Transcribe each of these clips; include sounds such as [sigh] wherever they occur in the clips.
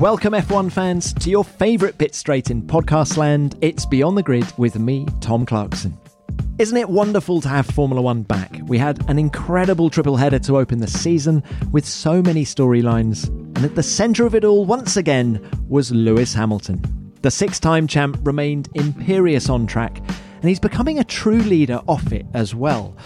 Welcome, F1 fans, to your favourite bit straight in podcast land. It's Beyond the Grid with me, Tom Clarkson. Isn't it wonderful to have Formula One back? We had an incredible triple header to open the season with so many storylines, and at the centre of it all, once again, was Lewis Hamilton. The six time champ remained imperious on track and he's becoming a true leader off it as well.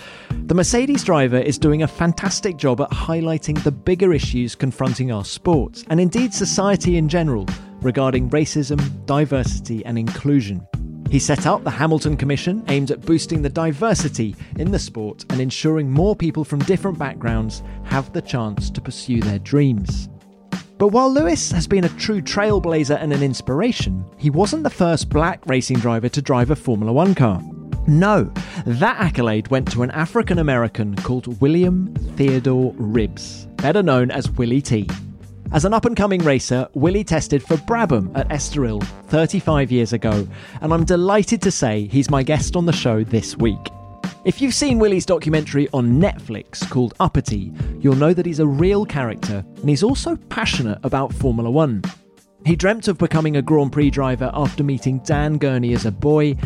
The Mercedes driver is doing a fantastic job at highlighting the bigger issues confronting our sport, and indeed society in general, regarding racism, diversity, and inclusion. He set up the Hamilton Commission aimed at boosting the diversity in the sport and ensuring more people from different backgrounds have the chance to pursue their dreams. But while Lewis has been a true trailblazer and an inspiration, he wasn't the first black racing driver to drive a Formula One car. No, that accolade went to an African American called William Theodore Ribbs, better known as Willy T. As an up and coming racer, Willy tested for Brabham at Estoril 35 years ago, and I'm delighted to say he's my guest on the show this week. If you've seen Willy's documentary on Netflix called Uppity, you'll know that he's a real character and he's also passionate about Formula One. He dreamt of becoming a Grand Prix driver after meeting Dan Gurney as a boy,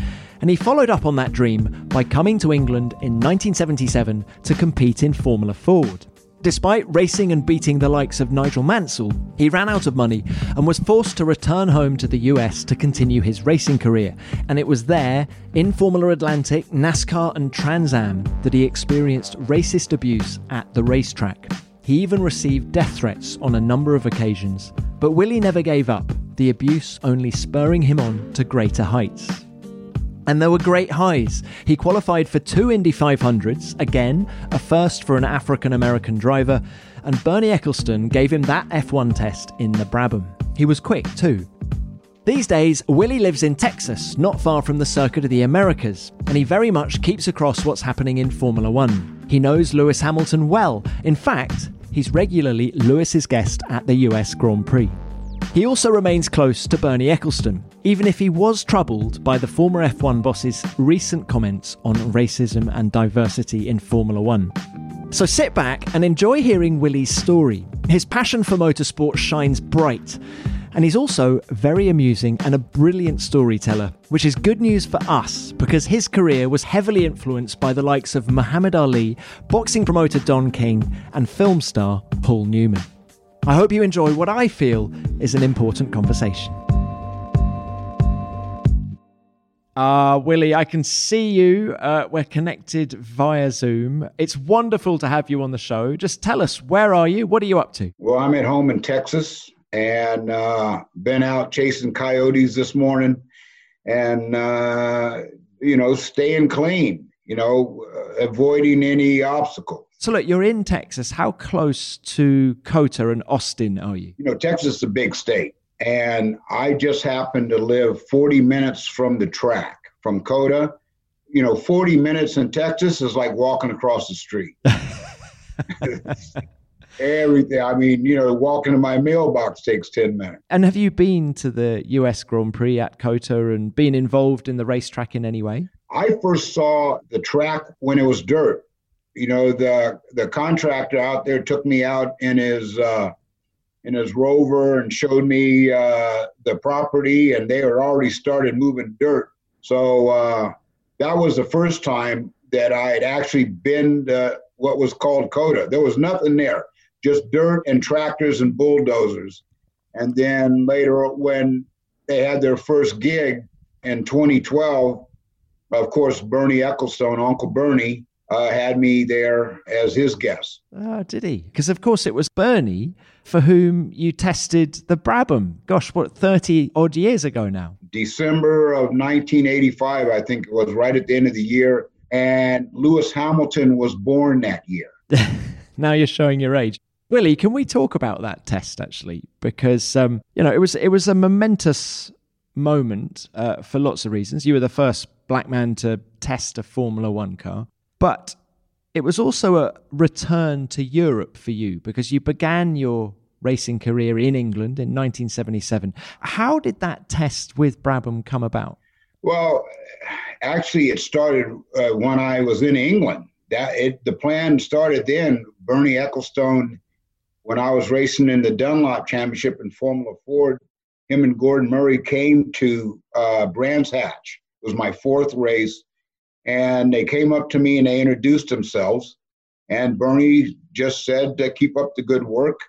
and he followed up on that dream by coming to England in 1977 to compete in Formula Ford. Despite racing and beating the likes of Nigel Mansell, he ran out of money and was forced to return home to the US to continue his racing career. And it was there, in Formula Atlantic, NASCAR, and Trans Am, that he experienced racist abuse at the racetrack. He even received death threats on a number of occasions. But Willy never gave up, the abuse only spurring him on to greater heights. And there were great highs. He qualified for two Indy 500s, again, a first for an African American driver, and Bernie Ecclestone gave him that F1 test in the Brabham. He was quick too. These days, Willy lives in Texas, not far from the Circuit of the Americas, and he very much keeps across what's happening in Formula One. He knows Lewis Hamilton well. In fact, he's regularly Lewis's guest at the US Grand Prix. He also remains close to Bernie Ecclestone, even if he was troubled by the former F1 boss's recent comments on racism and diversity in Formula One. So sit back and enjoy hearing Willy's story. His passion for motorsport shines bright, and he's also very amusing and a brilliant storyteller, which is good news for us because his career was heavily influenced by the likes of Muhammad Ali, boxing promoter Don King, and film star Paul Newman. I hope you enjoy what I feel is an important conversation. Uh, Willy, I can see you. Uh, we're connected via Zoom. It's wonderful to have you on the show. Just tell us, where are you? What are you up to? Well, I'm at home in Texas and uh, been out chasing coyotes this morning and, uh, you know, staying clean, you know, avoiding any obstacle. So look, you're in Texas. How close to COTA and Austin are you? You know, Texas is a big state, and I just happen to live 40 minutes from the track from COTA. You know, 40 minutes in Texas is like walking across the street. [laughs] Everything. I mean, you know, walking to my mailbox takes 10 minutes. And have you been to the US Grand Prix at COTA and been involved in the racetrack in any way? I first saw the track when it was dirt you know, the the contractor out there took me out in his uh, in his rover and showed me uh, the property, and they had already started moving dirt. So uh, that was the first time that I had actually been to what was called COTA. There was nothing there, just dirt and tractors and bulldozers. And then later, when they had their first gig in 2012, of course, Bernie Ecclestone, Uncle Bernie, uh, had me there as his guest. Oh, did he? Because, of course, it was Bernie for whom you tested the Brabham. Gosh, what, 30 odd years ago now? December of 1985, I think it was right at the end of the year. and Lewis Hamilton was born that year. [laughs] now you're showing your age. Willy, can we talk about that test actually? Because um, you know it was it was a momentous moment uh, for lots of reasons. You were the first black man to test a Formula One car, but it was also a return to Europe for you because you began your racing career in England in 1977. How did that test with Brabham come about? Well, actually, it started uh, when I was in England. That it, the plan started then. Bernie Ecclestone when I was racing in the Dunlop Championship in Formula Ford, him and Gordon Murray came to uh, Brands Hatch. It was my fourth race. And they came up to me and they introduced themselves. And Bernie just said, Keep up the good work.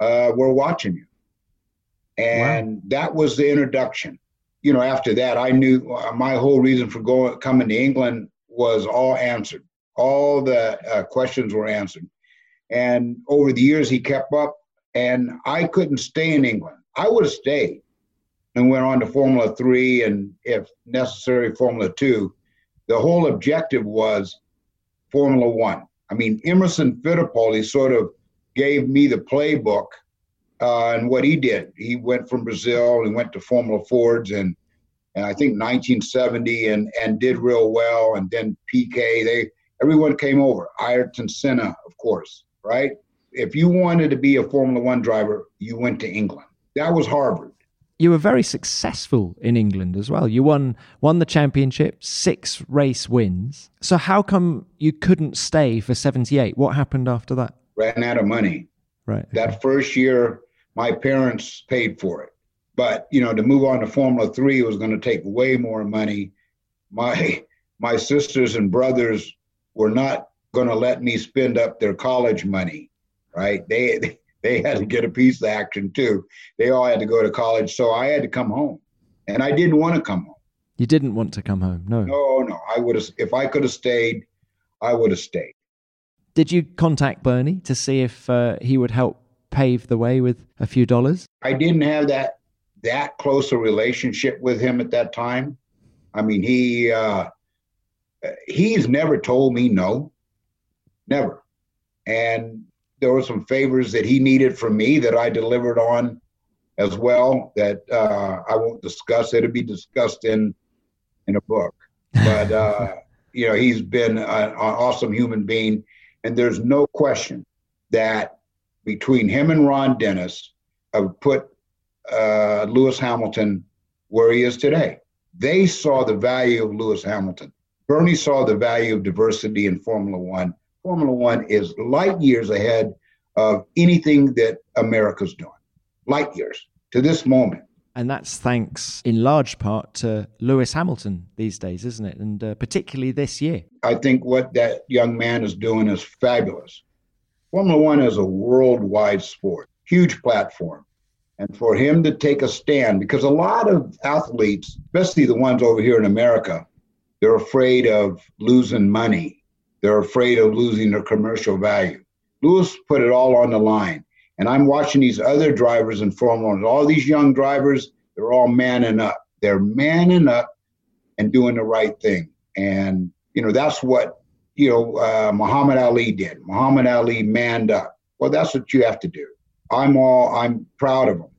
Uh, we're watching you. And wow. that was the introduction. You know, after that, I knew uh, my whole reason for going coming to England was all answered. All the uh, questions were answered. And over the years, he kept up, and I couldn't stay in England. I would have stayed and went on to Formula Three and, if necessary, Formula Two. The whole objective was Formula One. I mean, Emerson Fittipaldi sort of gave me the playbook uh, and what he did. He went from Brazil and went to Formula Fords and, and I think 1970 and and did real well. And then Piquet, they everyone came over. Ayrton Senna, of course right? If you wanted to be a Formula One driver, you went to England. That was Harvard. You were very successful in England as well. You won won the championship, six race wins. So how come you couldn't stay for 78? What happened after that? Ran out of money. Right. That first year, my parents paid for it. But, you know, to move on to Formula 3 was going to take way more money. My [laughs] my sisters and brothers were not going to let me spend up their college money, right? They they had to get a piece of action too. They all had to go to college, so I had to come home, and I didn't want to come home. You didn't want to come home, no. No, no. I would have if I could have stayed. I would have stayed. Did you contact Bernie to see if uh, he would help pave the way with a few dollars? I didn't have that that close a relationship with him at that time. I mean, he uh, he's never told me no. Never. And there were some favors that he needed from me that I delivered on as well that uh, I won't discuss. It'll be discussed in in a book. But uh, [laughs] you know, he's been an, an awesome human being, and there's no question that between him and Ron Dennis, have put uh, Lewis Hamilton where he is today. They saw the value of Lewis Hamilton. Bernie saw the value of diversity in Formula One, Formula One is light years ahead of anything that America's doing. Light years to this moment. And that's thanks in large part to Lewis Hamilton these days, isn't it? And uh, particularly this year. I think what that young man is doing is fabulous. Formula One is a worldwide sport, huge platform. And for him to take a stand, because a lot of athletes, especially the ones over here in America, they're afraid of losing money they're afraid of losing their commercial value. Lewis put it all on the line. And I'm watching these other drivers in Formula One. All these young drivers, they're all manning up. They're manning up and doing the right thing. And, you know, that's what, you know, uh, Muhammad Ali did. Muhammad Ali manned up. Well, that's what you have to do. I'm all, I'm proud of them.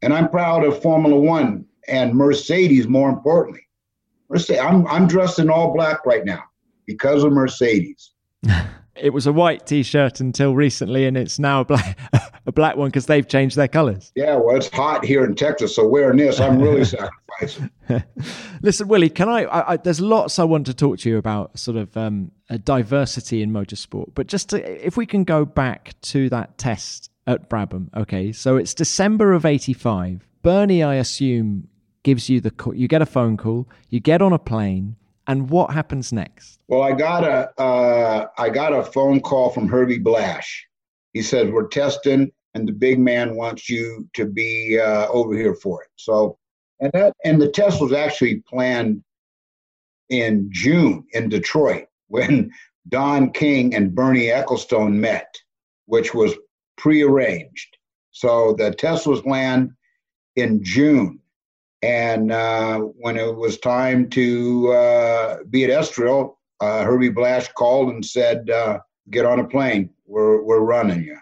And I'm proud of Formula One and Mercedes, more importantly. Mercedes, I'm, I'm dressed in all black right now because of Mercedes. [laughs] it was a white T-shirt until recently, and it's now a black, [laughs] a black one because they've changed their colors. Yeah, well, it's hot here in Texas, so wearing this, I'm really [laughs] sacrificing. Listen, Willy, can I, I, I, There's lots I want to talk to you about, sort of um, diversity in motorsport, but just to, if we can go back to that test at Brabham. Okay, so it's December of '85. Bernie, I assume, gives you the call. You get a phone call. You get on a plane and what happens next? Well, I got a uh, I got a phone call from Herbie Blash. He says we're testing, and the big man wants you to be uh, over here for it. So, and that and the test was actually planned in June in Detroit [laughs] when Don King and Bernie Ecclestone met, which was prearranged. So the test was planned in June and uh, when it was time to uh, be at Estoril, uh, Herbie Blash called and said, uh, "Get on a plane. We're we're running you."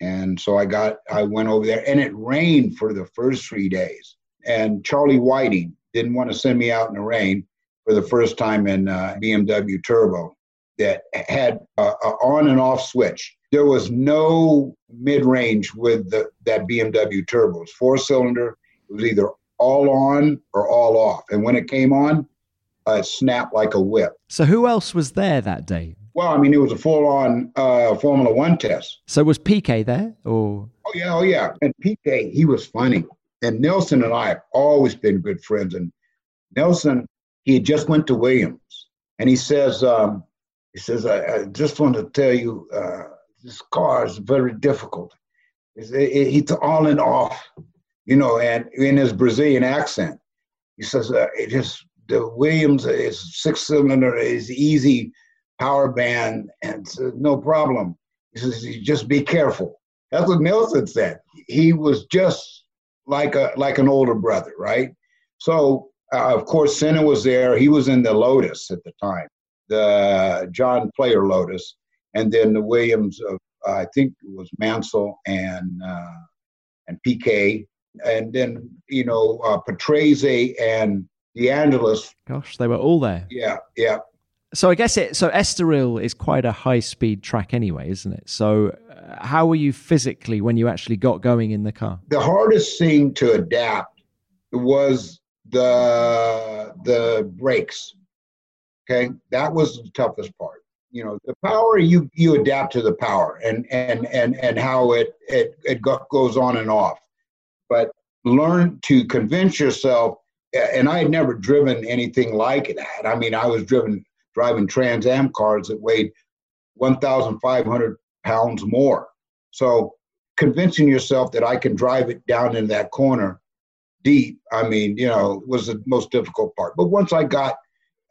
And so I got I went over there, and it rained for the first three days. And Charlie Whiting didn't want to send me out in the rain for the first time in uh, BMW Turbo that had a, a on and off switch. There was no mid range with the, that BMW Turbo. It was four cylinder. It was either all on or all off. And when it came on, uh, snapped like a whip. So who else was there that day? Well, I mean, it was a full-on uh, Formula One test. So was Piquet there, or? Oh yeah, oh yeah. And Piquet, he was funny. And Nelson and I have always been good friends. And Nelson, he just went to Williams, and he says, um, he says, I, I, just want to tell you, uh, this car is very difficult. It's, it, it's on and off, you know, and in his Brazilian accent, he says, uh, it just the Williams is six cylinder is easy power band and no problem. He says, just be careful. That's what Nelson said. He was just like a like an older brother, right? So uh, of course Senna was there. He was in the Lotus at the time, the John Player Lotus, and then the Williams of uh, I think it was Mansell and uh, and Piquet, and then you know uh, Patrese and DeAngelis. Gosh, they were all there. Yeah, yeah. So I guess it. So Estoril is quite a high-speed track anyway, isn't it? So uh, how were you physically when you actually got going in the car? The hardest thing to adapt was the the brakes. Okay, that was the toughest part. You know, the power you you adapt to the power and and and and how it it it goes on and off, but learn to convince yourself and I had never driven anything like that. I mean, I was driven driving Trans Am cars that weighed 1,500 pounds more. So convincing yourself that I can drive it down in that corner deep, I mean, you know, was the most difficult part. But once I got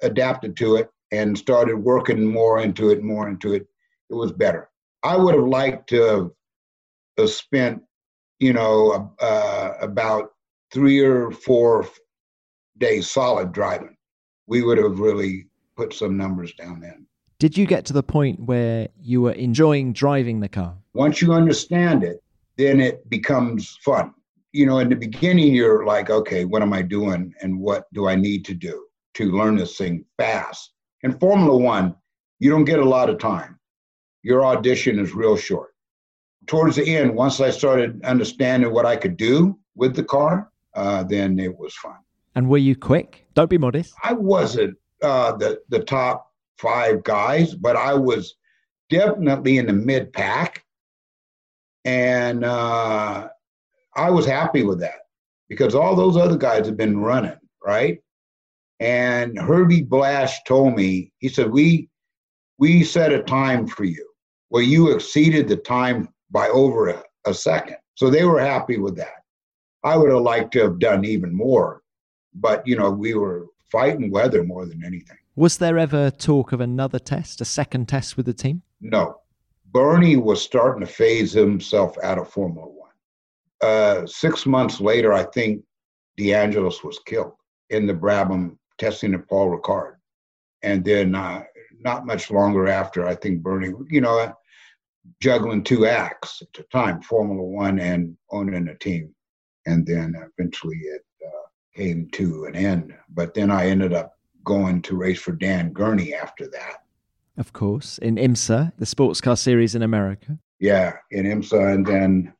adapted to it and started working more into it, more into it, it was better. I would have liked to have uh, spent, you know, uh, about three or four days solid driving, we would have really put some numbers down then. Did you get to the point where you were enjoying driving the car? Once you understand it, then it becomes fun. You know, in the beginning, you're like, okay, what am I doing and what do I need to do to learn this thing fast? In Formula One, you don't get a lot of time. Your audition is real short. Towards the end, once I started understanding what I could do with the car, uh, then it was fun. And were you quick? Don't be modest. I wasn't uh, the the top five guys, but I was definitely in the mid pack, and uh, I was happy with that because all those other guys have been running right. And Herbie Blash told me he said we we set a time for you. Well, you exceeded the time by over a, a second, so they were happy with that. I would have liked to have done even more but you know we were fighting weather more than anything. Was there ever talk of another test, a second test with the team? No. Bernie was starting to phase himself out of Formula One. Uh, six months later, I think DeAngelis was killed in the Brabham testing of Paul Ricard. And then uh, not much longer after, I think Bernie, you know, juggling two acts at the time, Formula One and owning a team. And then eventually it came to an end. But then I ended up going to race for Dan Gurney after that. Of course, in IMSA, the sports car series in America. Yeah, in IMSA, and then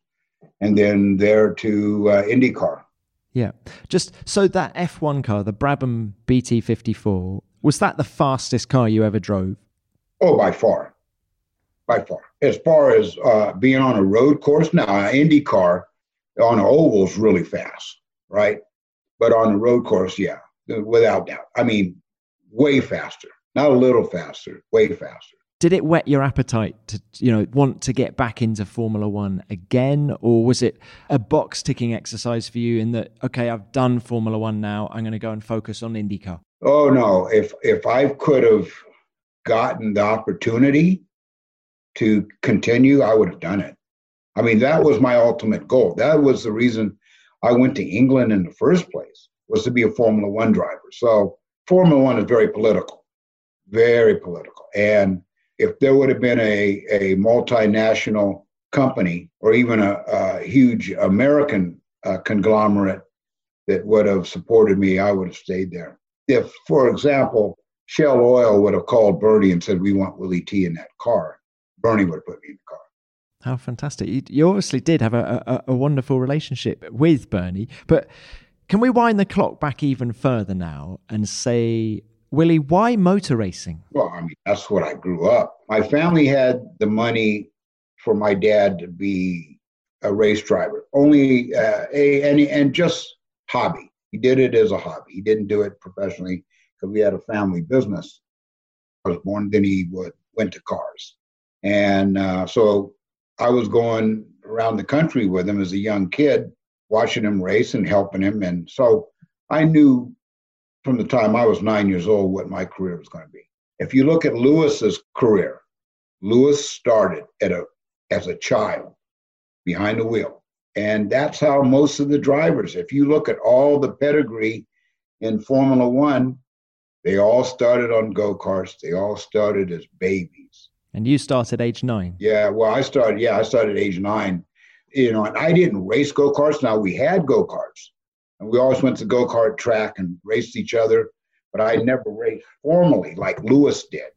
and then there to uh, IndyCar. Yeah, just so that F1 car, the Brabham BT54, was that the fastest car you ever drove? Oh, by far, by far. As far as uh, being on a road course, now IndyCar on an oval is really fast, right? But on a road course, yeah, without doubt. I mean, way faster, not a little faster, way faster. Did it whet your appetite to, you know, want to get back into Formula One again, or was it a box ticking exercise for you in that, okay, I've done Formula One now, I'm going to go and focus on IndyCar? Oh no! If if I could have gotten the opportunity to continue, I would have done it. I mean, that was my ultimate goal. That was the reason I went to England in the first place was to be a Formula One driver. So Formula One is very political, very political. And if there would have been a, a multinational company or even a, a huge American uh, conglomerate that would have supported me, I would have stayed there. If, for example, Shell Oil would have called Bernie and said, We want Willy T in that car, Bernie would have put me in the car. How fantastic. You, you obviously did have a, a, a wonderful relationship with Bernie, but can we wind the clock back even further now and say Willy, why motor racing? Well, I mean, that's what I grew up. My family had the money for my dad to be a race driver, only uh, a and, and just hobby. He did it as a hobby. He didn't do it professionally because we had a family business. I was born, then he would, went to cars. And uh, so I was going around the country with him as a young kid, watching him race and helping him. And so I knew from the time I was nine years old what my career was going to be. If you look at Lewis's career, Lewis started at a as a child behind the wheel. And that's how most of the drivers, if you look at all the pedigree in Formula One, they all started on go karts. They all started as babies. And you started age nine? Yeah, well, I started, yeah, I started age nine. You know, and I didn't race go karts. Now we had go karts, and we always went to go kart track and raced each other, but I never raced formally like Lewis did.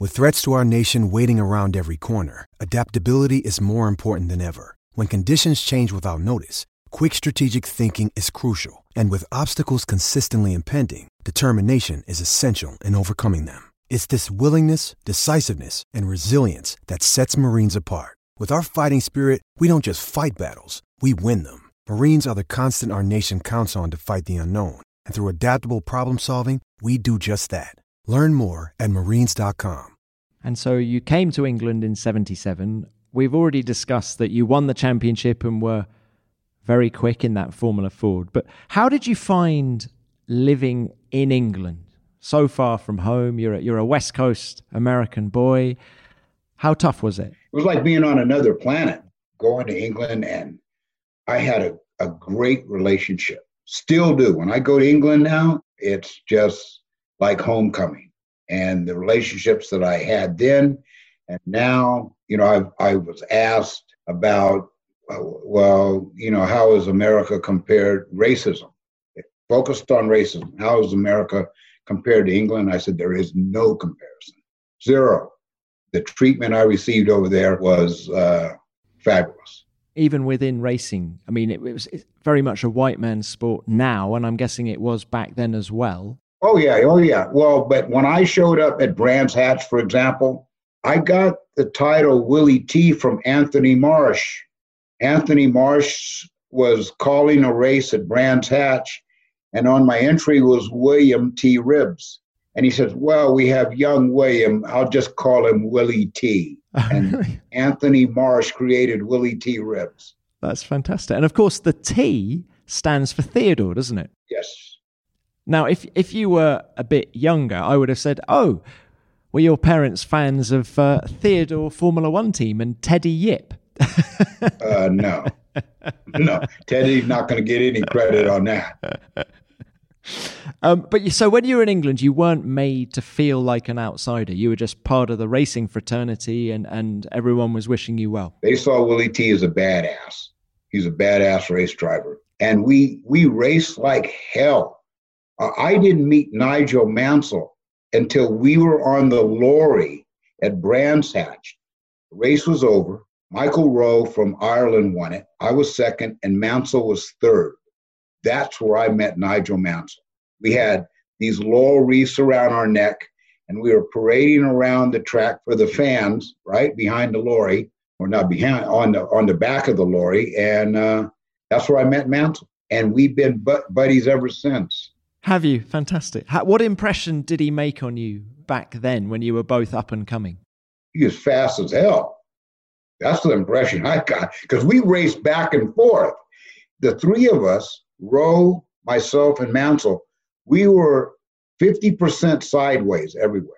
With threats to our nation waiting around every corner, adaptability is more important than ever. When conditions change without notice, quick strategic thinking is crucial. And with obstacles consistently impending, determination is essential in overcoming them. It's this willingness, decisiveness, and resilience that sets Marines apart. With our fighting spirit, we don't just fight battles, we win them. Marines are the constant our nation counts on to fight the unknown. And through adaptable problem solving, we do just that. Learn more at marines.com. And so you came to England in 77. We've already discussed that you won the championship and were very quick in that Formula Ford. But how did you find living in England? So far from home, you're a, you're a West Coast American boy. How tough was it? It was like being on another planet, going to England, and I had a, a great relationship. Still do. When I go to England now, it's just like homecoming and the relationships that I had then and now, you know, I, I was asked about, uh, well, you know, how is America compared racism? It focused on racism. How is America compared to England? I said, there is no comparison. Zero. The treatment I received over there was uh, fabulous. Even within racing, I mean, it, it was very much a white man's sport now, and I'm guessing it was back then as well. Oh yeah, oh yeah. Well, but when I showed up at Brands Hatch, for example, I got the title Willy T from Anthony Marsh. Anthony Marsh was calling a race at Brands Hatch, and on my entry was William T. Ribbs. And he says, Well, we have young William. I'll just call him Willy T. And [laughs] Anthony Marsh created Willy T. Ribbs. That's fantastic. And of course, the T stands for Theodore, doesn't it? Yes. Now, if if you were a bit younger, I would have said, "Oh, were your parents fans of uh, Theodore Formula One team and Teddy Yip?" uh, no, [laughs] no, Teddy's not going to get any credit on that. [laughs] Um, but you, so when you were in England, you weren't made to feel like an outsider. You were just part of the racing fraternity, and and everyone was wishing you well. They saw Willy T as a badass. He's a badass race driver, and we we raced like hell uh, I didn't meet Nigel Mansell until we were on the lorry at Brands Hatch. The race was over. Michael Roe from Ireland won it. I was second, and Mansell was third. That's where I met Nigel Mansell. We had these laurel wreaths around our neck, and we were parading around the track for the fans, right behind the lorry, or not behind, on the on the back of the lorry, and uh, that's where I met Mansell. And we've been buddies ever since. Have you? Fantastic. How, what impression did he make on you back then when you were both up and coming? He was fast as hell. That's the impression I got because we raced back and forth. The three of us, Roe, myself, and Mansell, we were 50% sideways everywhere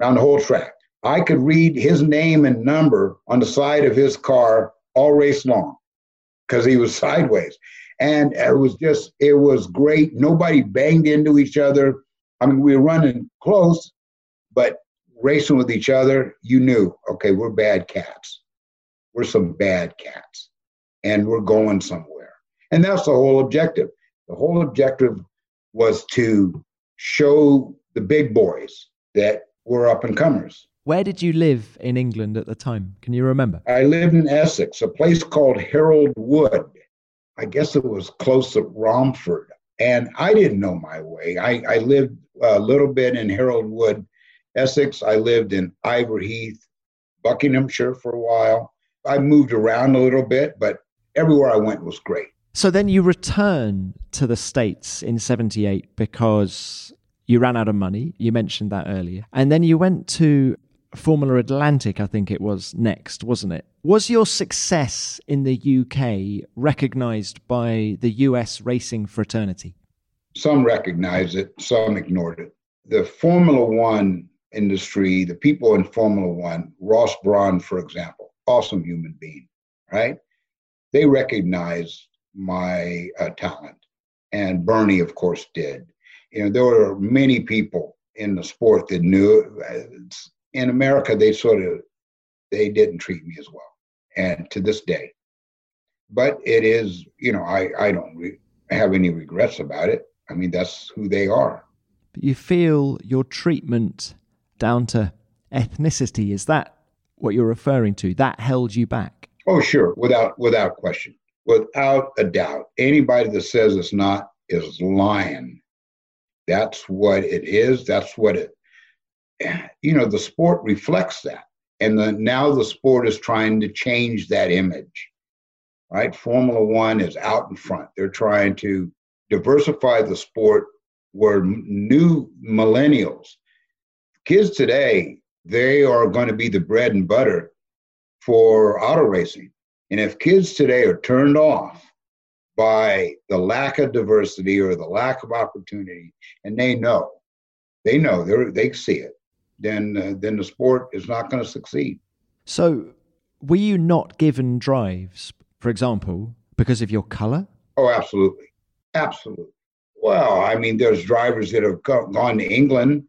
around the whole track. I could read his name and number on the side of his car all race long because he was [laughs] sideways and it was just it was great. Nobody banged into each other. I mean, we were running close, But racing with each other, you knew, okay, we're bad cats. We're some bad cats. And we're going somewhere. And that's the whole objective. The whole objective was to show the big boys that we're up and comers. Where did you live in England at the time? Can you remember? I lived in Essex, a place called Harold Wood. I guess it was close to Romford. And I didn't know my way. I, I lived a little bit in Harold Wood, Essex. I lived in Iver Heath, Buckinghamshire for a while. I moved around a little bit, but everywhere I went was great. So then you return to the States in 78 because you ran out of money. You mentioned that earlier. And then you went to Formula Atlantic, I think it was next, wasn't it? Was your success in the UK recognized by the US racing fraternity? Some recognized it, some ignored it. The Formula One industry, the people in Formula One, Ross Brawn, for example, awesome human being, right? They recognized my uh, talent. And Bernie, of course, did. You know, there were many people in the sport that knew. In America, they sort of they didn't treat me as well, and to this day. But it is, you know, I I don't re- have any regrets about it. I mean, that's who they are. But you feel your treatment down to ethnicity is that what you're referring to? That held you back? Oh, sure, without without question without a doubt. Anybody that says it's not is lying. That's what it is. That's what it, [sighs] you know, the sport reflects that. And the, now the sport is trying to change that image, right? Formula One is out in front. They're trying to diversify the sport where new millennials, kids today, they are going to be the bread and butter for auto racing. And if kids today are turned off by the lack of diversity or the lack of opportunity, and they know, they know, they they see it, then uh, then the sport is not going to succeed. So, were you not given drives, for example, because of your color? Oh, absolutely, absolutely. Well, I mean, there's drivers that have gone to England.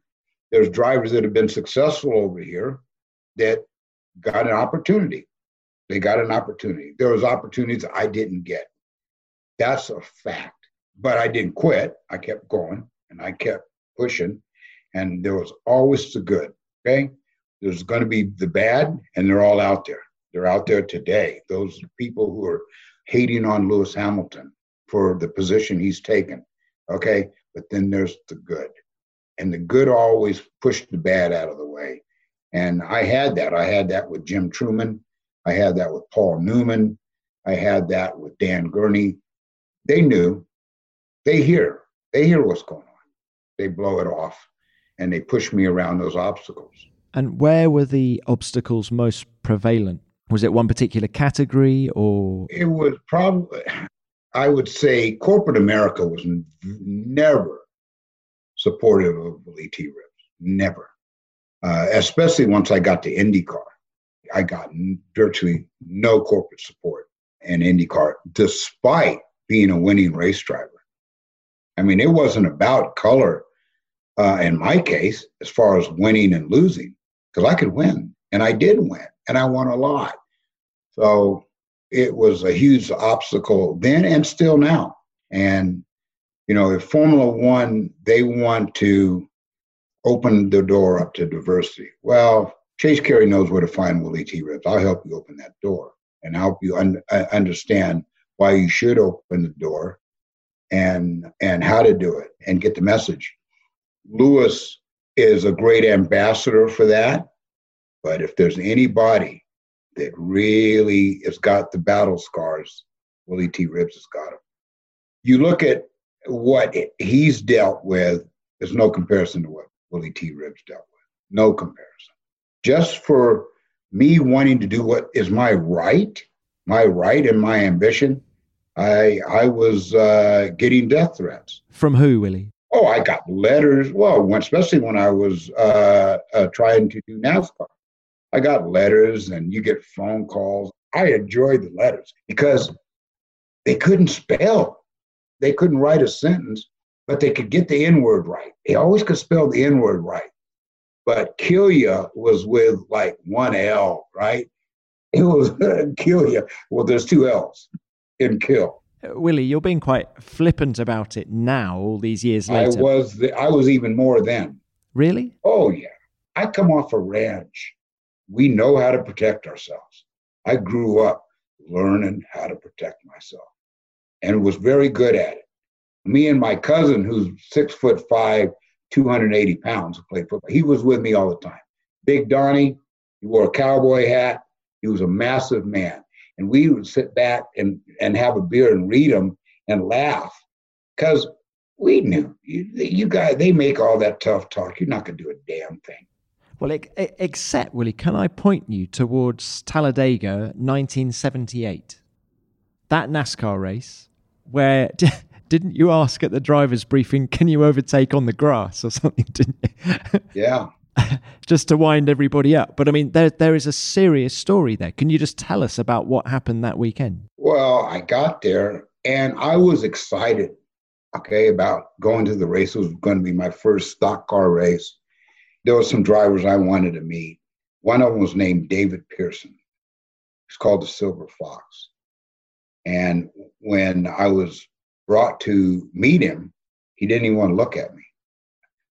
There's drivers that have been successful over here that got an opportunity. They got an opportunity. There was opportunities I didn't get. That's a fact. But I didn't quit. I kept going and I kept pushing. And there was always the good. Okay. There's going to be the bad, and they're all out there. They're out there today. Those people who are hating on Lewis Hamilton for the position he's taken. Okay. But then there's the good. And the good always pushed the bad out of the way. And I had that. I had that with Jim Trueman. I had that with Paul Newman. I had that with Dan Gurney. They knew, they hear, they hear what's going on. They blow it off and they push me around those obstacles. And where were the obstacles most prevalent? Was it one particular category or? It was probably, I would say, corporate America was never supportive of LT Ribbs. Never. Uh, especially once I got to IndyCar. I got virtually no corporate support in IndyCar, despite being a winning race driver. I mean, it wasn't about color uh, in my case, as far as winning and losing, because I could win, and I did win, and I won a lot. So it was a huge obstacle then and still now. And you know, if Formula One they want to open the door up to diversity, well, Chase Carey knows where to find Willy T. Ribbs. I'll help you open that door and help you un- uh, understand why you should open the door and and how to do it and get the message. Lewis is a great ambassador for that, but if there's anybody that really has got the battle scars, Willy T. Ribbs has got them. You look at what he's dealt with, there's no comparison to what Willy T. Ribbs dealt with. No comparison just for me wanting to do what is my right, my right and my ambition, I I was uh, getting death threats. From who, Willy? Oh, I got letters. Well, when, especially when I was uh, uh, trying to do NASCAR, I got letters, and you get phone calls. I enjoyed the letters because they couldn't spell, they couldn't write a sentence, but they could get the N word right. They always could spell the N word right. But Killia was with like one L, right? [laughs] It was [laughs] Killia. Well, there's two L's in Kill. Uh, Willy, you're being quite flippant about it now, all these years later. I was. The, I was even more then. Really? Oh yeah. I come off a ranch. We know how to protect ourselves. I grew up learning how to protect myself, and was very good at it. Me and my cousin, who's six foot five, 280 pounds, who played football, he was with me all the time. Big Donnie, he wore a cowboy hat. He was a massive man. And we would sit back and, and have a beer and read them and laugh because we knew you, you guys, they make all that tough talk. You're not going to do a damn thing. Well, except, Willy, can I point you towards Talladega 1978? That NASCAR race where [laughs] didn't you ask at the driver's briefing, can you overtake on the grass or something, [laughs] didn't you? Yeah. [laughs] just to wind everybody up. But I mean, there there is a serious story there. Can you just tell us about what happened that weekend? Well, I got there and I was excited, okay, about going to the race. It was going to be my first stock car race. There were some drivers I wanted to meet. One of them was named David Pearson. He's called the Silver Fox. And when I was brought to meet him, he didn't even want to look at me.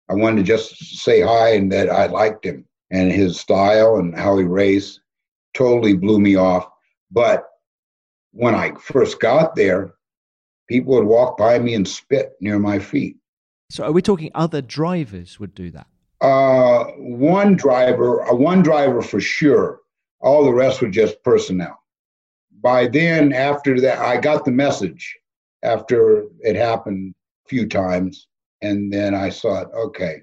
I wanted to just say hi and that I liked him and his style and how he raced totally blew me off. But when I first got there, people would walk by me and spit near my feet. So are we talking other drivers would do that? Uh, one driver, uh, one driver for sure. All the rest were just personnel. By then, after that, I got the message after it happened a few times and then I thought, okay,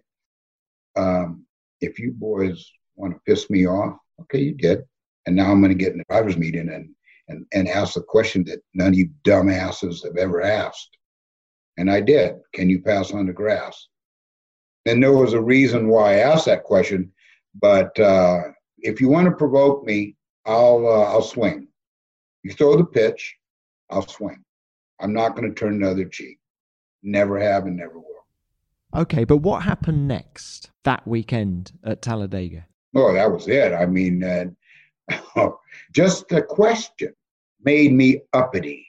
um, if you boys want to piss me off, okay, you did. And now I'm going to get in the driver's meeting and, and, and ask the question that none of you dumbasses have ever asked. And I did. Can you pass on the grass? And there was a reason why I asked that question. But uh, if you want to provoke me, I'll uh, I'll swing. You throw the pitch, I'll swing. I'm not going to turn another cheek. Never have and never will. Okay, but what happened next that weekend at Talladega? Oh, that was it. I mean, uh, [laughs] just the question made me uppity.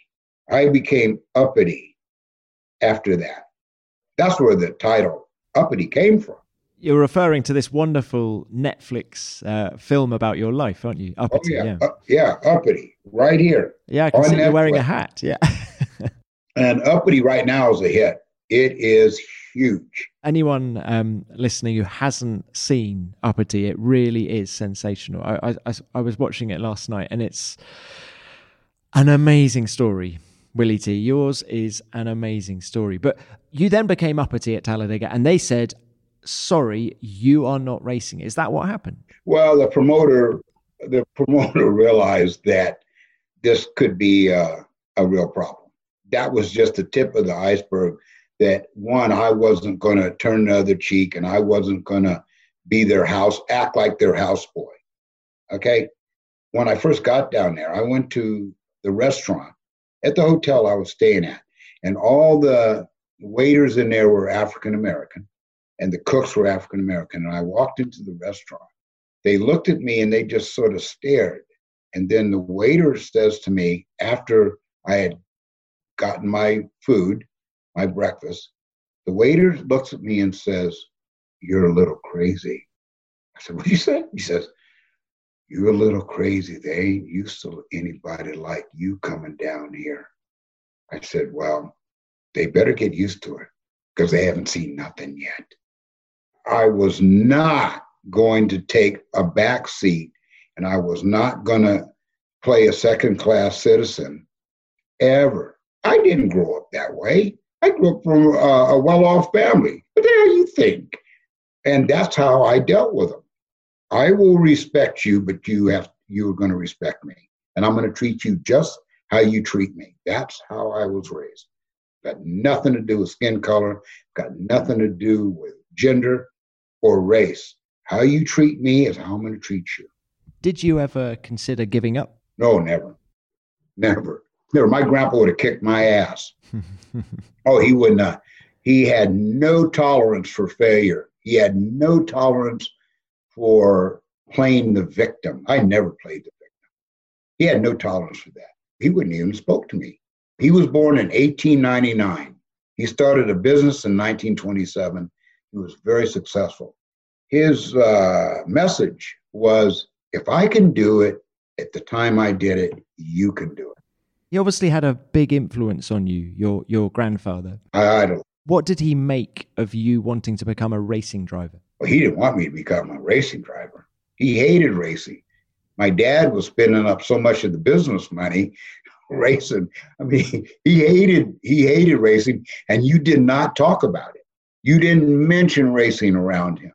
I became uppity after that. That's where the title uppity came from. You're referring to this wonderful Netflix uh, film about your life, aren't you? Uppity, oh, yeah. Yeah. Uh, yeah, uppity, right here. Yeah, I can see Netflix. you're wearing a hat. Yeah. [laughs] and uppity right now is a hit. It is huge. Anyone um, listening who hasn't seen Uppity, it really is sensational. I, I, I was watching it last night, and it's an amazing story. Willy T, yours is an amazing story. But you then became uppity at Talladega, and they said, "Sorry, you are not racing." Is that what happened? Well, the promoter, the promoter [laughs] realized that this could be a, a real problem. That was just the tip of the iceberg that one, I wasn't going to turn the other cheek and I wasn't going to be their house, act like their houseboy. Okay. When I first got down there, I went to the restaurant at the hotel I was staying at, and all the waiters in there were African American and the cooks were African American. And I walked into the restaurant. They looked at me and they just sort of stared. And then the waiter says to me, after I had gotten my food, my breakfast. The waiter looks at me and says, You're a little crazy. I said, What you say? He says, You're a little crazy. They ain't used to anybody like you coming down here. I said, Well, they better get used to it because they haven't seen nothing yet. I was not going to take a back seat and I was not going to play a second class citizen ever. I didn't grow up that way. I grew up from a, a well off family. What the hell you think? And that's how I dealt with them. I will respect you, but you have you're going to respect me, and I'm going to treat you just how you treat me. That's how I was raised. Got nothing to do with skin color. Got nothing to do with gender or race. How you treat me is how I'm going to treat you. Did you ever consider giving up? No, never, never, never. My grandpa would have kicked my ass. [laughs] oh, he would not. He had no tolerance for failure. He had no tolerance for playing the victim. I never played the victim. He had no tolerance for that. He wouldn't even spoke to me. He was born in 1899. He started a business in 1927. He was very successful. His uh, message was if I can do it at the time I did it, you can do it. He obviously had a big influence on you, your your grandfather. I, I don't. What did he make of you wanting to become a racing driver? Well, he didn't want me to become a racing driver. He hated racing. My dad was spending up so much of the business money [laughs] racing. I mean, [laughs] he hated he hated racing, and you did not talk about it. You didn't mention racing around him.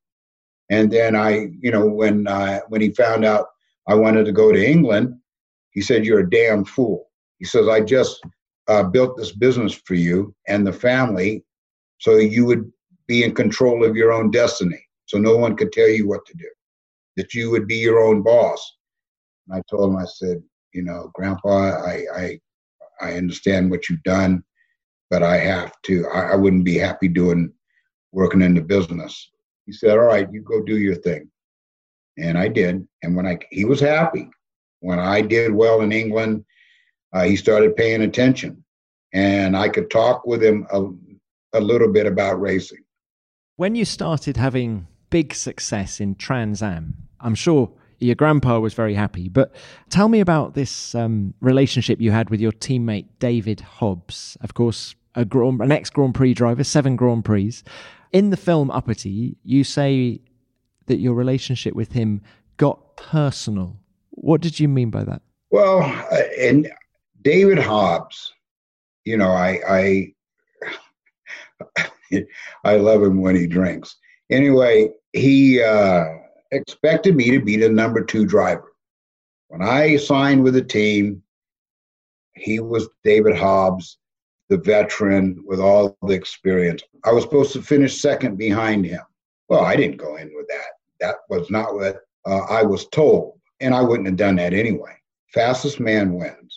And then I, you know, when uh, when he found out I wanted to go to England, he said, "You're a damn fool." He says, "I just uh, built this business for you and the family, so you would be in control of your own destiny, so no one could tell you what to do, that you would be your own boss." And I told him, I said, "You know, Grandpa, I I I understand what you've done, but I have to. I, I wouldn't be happy doing working in the business." He said, "All right, you go do your thing," and I did. And when I he was happy when I did well in England, uh, he started paying attention, and I could talk with him a, a little bit about racing. When you started having big success in Trans Am, I'm sure your grandpa was very happy. But tell me about this um, relationship you had with your teammate David Hobbs. Of course, a Grand, an ex Grand Prix driver, seven Grand Prix. In the film Uppity, you say that your relationship with him got personal. What did you mean by that? Well, uh, and David Hobbs, you know, I I [laughs] I love him when he drinks. Anyway, he uh, expected me to be the number two driver. When I signed with the team, he was David Hobbs, the veteran with all the experience. I was supposed to finish second behind him. Well, I didn't go in with that. That was not what uh, I was told, and I wouldn't have done that anyway. Fastest man wins.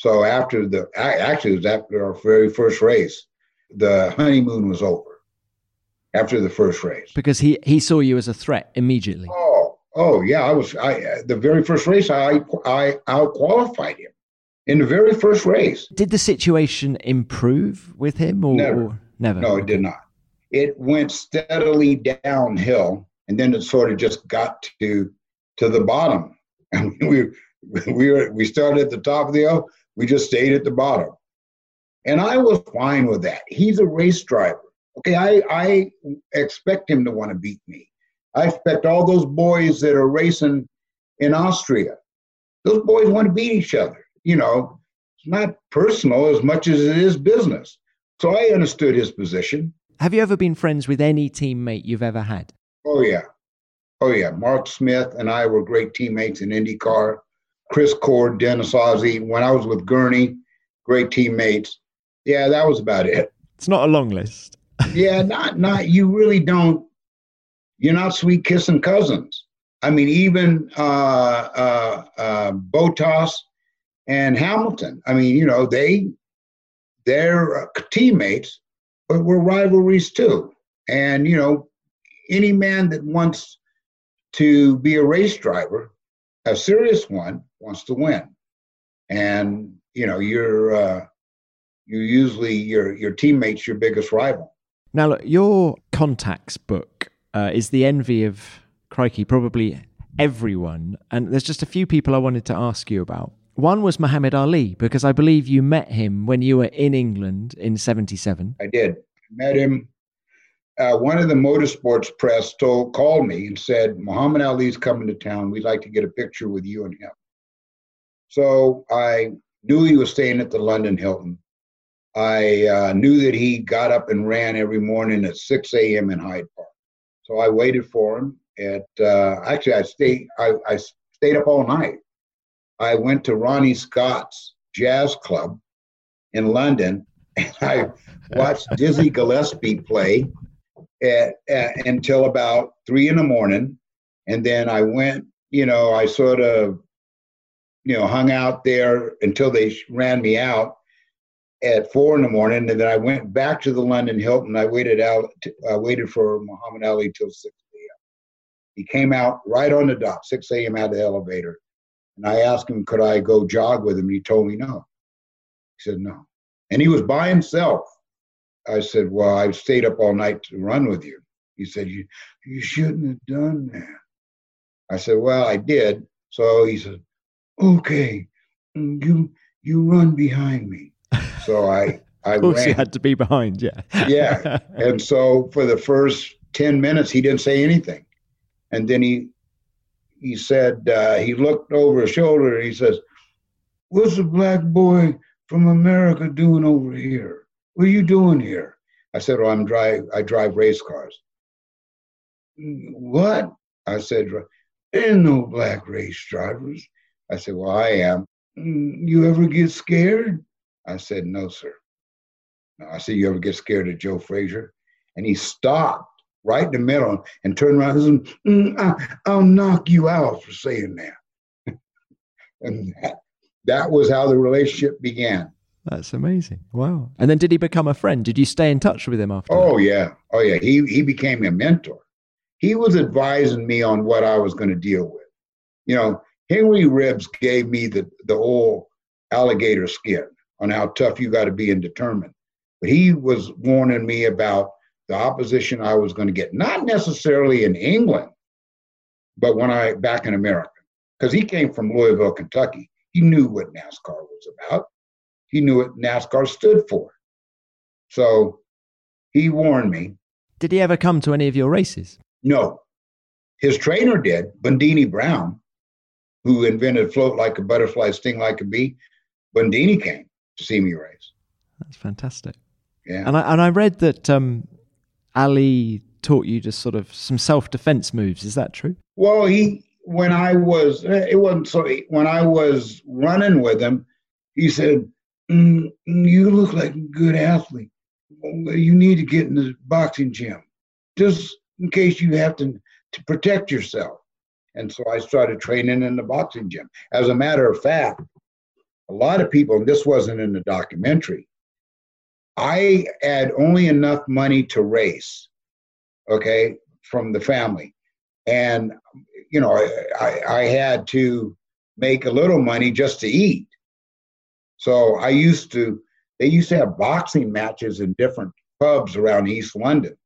So after the actually it was after our very first race, the honeymoon was over. After the first race, because he he saw you as a threat immediately. Oh, oh yeah, I was. I the very first race, I I out qualified him in the very first race. Did the situation improve with him, or never? Or never? No, it did not. It went steadily downhill, and then it sort of just got to to the bottom. And [laughs] we we were we started at the top of the hill. We just stayed at the bottom, and I was fine with that. He's a race driver. Okay, I I expect him to want to beat me. I expect all those boys that are racing in Austria. Those boys want to beat each other. You know, it's not personal as much as it is business. So I understood his position. Have you ever been friends with any teammate you've ever had? Oh yeah, oh yeah. Mark Smith and I were great teammates in IndyCar. Chris Cord, Dennis Aase. When I was with Gurney, great teammates. Yeah, that was about it. It's not a long list. [laughs] yeah, not not. You really don't. You're not sweet kissing cousins. I mean, even uh, uh, uh, Bottas and Hamilton. I mean, you know, they they're uh, teammates, but we're rivalries too. And you know, any man that wants to be a race driver, a serious one, wants to win. And you know, you're uh, you're usually your your teammates your biggest rival. Now, look, your contacts book uh, is the envy of crikey, probably everyone. And there's just a few people I wanted to ask you about. One was Muhammad Ali, because I believe you met him when you were in England in 77. I did. I Met him. Uh, one of the motorsports press told, called me and said, Muhammad Ali's coming to town. We'd like to get a picture with you and him. So I knew he was staying at the London Hilton. I uh, knew that he got up and ran every morning at 6 a.m. in Hyde Park. So I waited for him. At uh, actually, I stayed. I, I stayed up all night. I went to Ronnie Scott's jazz club in London, and I watched Dizzy Gillespie play at, at, until about three in the morning, and then I went. You know, I sort of, you know, hung out there until they ran me out at four in the morning, and then I went back to the London Hilton. I waited out. I waited for Muhammad Ali till six a.m. He came out right on the dot, 6 a.m. out of the elevator. And I asked him, could I go jog with him? He told me no. He said no. And he was by himself. I said, Well, I've stayed up all night to run with you. He said, You you shouldn't have done that. I said, Well, I did. So he said, Okay, you you run behind me. So I [laughs] I of course ran. you had to be behind, yeah. yeah. And so for the first 10 minutes, he didn't say anything. And then he he said, uh, he looked over his shoulder and he says, What's a black boy from America doing over here? What are you doing here? I said, Well, I'm drive I drive race cars. What? I said, There's no black race drivers. I said, Well, I am. You ever get scared? I said, No, sir. I said, You ever get scared of Joe Frazier? And he stopped right in the middle and turned around and said, mm, I, will knock you out for saying that. [laughs] and that, that was how the relationship began. That's amazing. Wow. And then did he become a friend? Did you stay in touch with him after? Oh that? yeah. Oh yeah. He he became a mentor. He was advising me on what I was going to deal with. You know, Henry Ribbs gave me the the old alligator skin on how tough you got to be and determined. But he was warning me about the opposition I was going to get, not necessarily in England, but when I back in America, because he came from Louisville, Kentucky. He knew what NASCAR was about. He knew what NASCAR stood for. So he warned me. Did he ever come to any of your races? No. His trainer did, Bundini Brown, who invented float like a butterfly, sting like a bee. Bundini came to see me race. That's fantastic. Yeah. And I and I read that um, Ali taught you just sort of some self defense moves. Is that true? Well, he when I was it wasn't so when I was running with him, he said, mm, "You look like a good athlete. You need to get in the boxing gym, just in case you have to to protect yourself." And so I started training in the boxing gym. As a matter of fact, a lot of people, and this wasn't in the documentary, I had only enough money to race, okay, from the family. And, you know, I, I had to make a little money just to eat. So I used to, they used to have boxing matches in different pubs around East London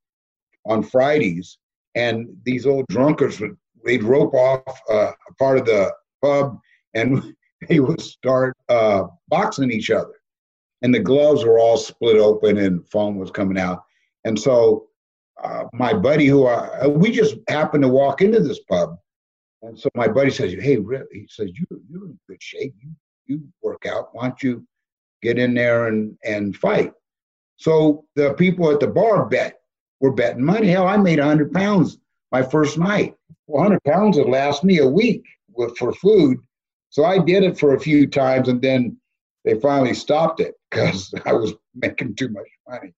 on Fridays. And these old drunkards would, they'd rope off uh, a part of the pub and [laughs] they would start uh, boxing each other and the gloves were all split open and foam was coming out. And so uh, my buddy, who I, we just happened to walk into this pub, and so my buddy says, "Hey, Rip," he says, "You you're in good shape. You you work out. Why don't you get in there and and fight?" So the people at the bar bet were betting money. Hell, I made hundred pounds my first night. Well, hundred pounds would last me a week with, for food. So I did it for a few times, and then they finally stopped it [laughs] because I was making too much money.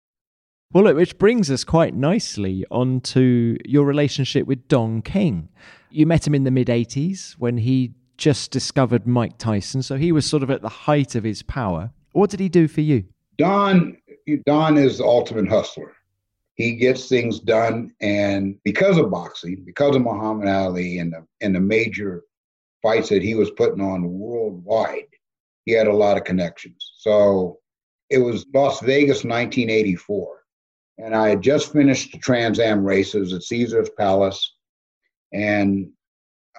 Well, look, which brings us quite nicely onto your relationship with Don King. You met him in the mid 80s when he just discovered Mike Tyson, so he was sort of at the height of his power. What did he do for you? Don Don is the ultimate hustler. He gets things done, and because of boxing, because of Muhammad Ali and the and the major fights that he was putting on worldwide, he had a lot of connections. So it was Las Vegas 1984. And I had just finished the Trans Am races at Caesar's Palace. And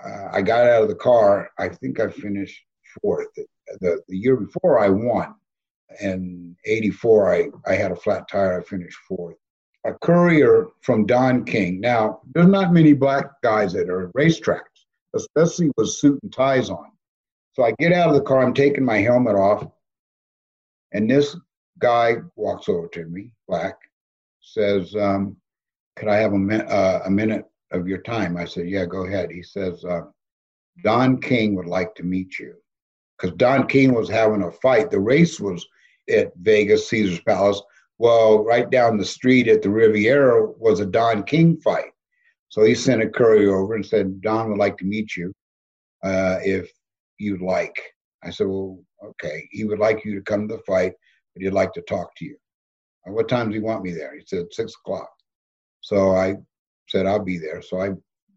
uh, I got out of the car. I think I finished fourth. The, the, year before, I won. And 84, I, I had a flat tire. I finished fourth. A courier from Don King. Now, there's not many black guys that are racetracks, especially with suit and ties on. So I get out of the car, I'm taking my helmet off, and this guy walks over to me, black, says, um, Could I have a, min- uh, a minute of your time? I said, Yeah, go ahead. He says, uh, Don King would like to meet you. Because Don King was having a fight. The race was at Vegas, Caesar's Palace. Well, right down the street at the Riviera was a Don King fight. So he sent a courier over and said, Don would like to meet you uh, if you'd like. I said, well, okay. He would like you to come to the fight, but he'd like to talk to you. What time does he want me there? He said, six o'clock. So I said, I'll be there. So I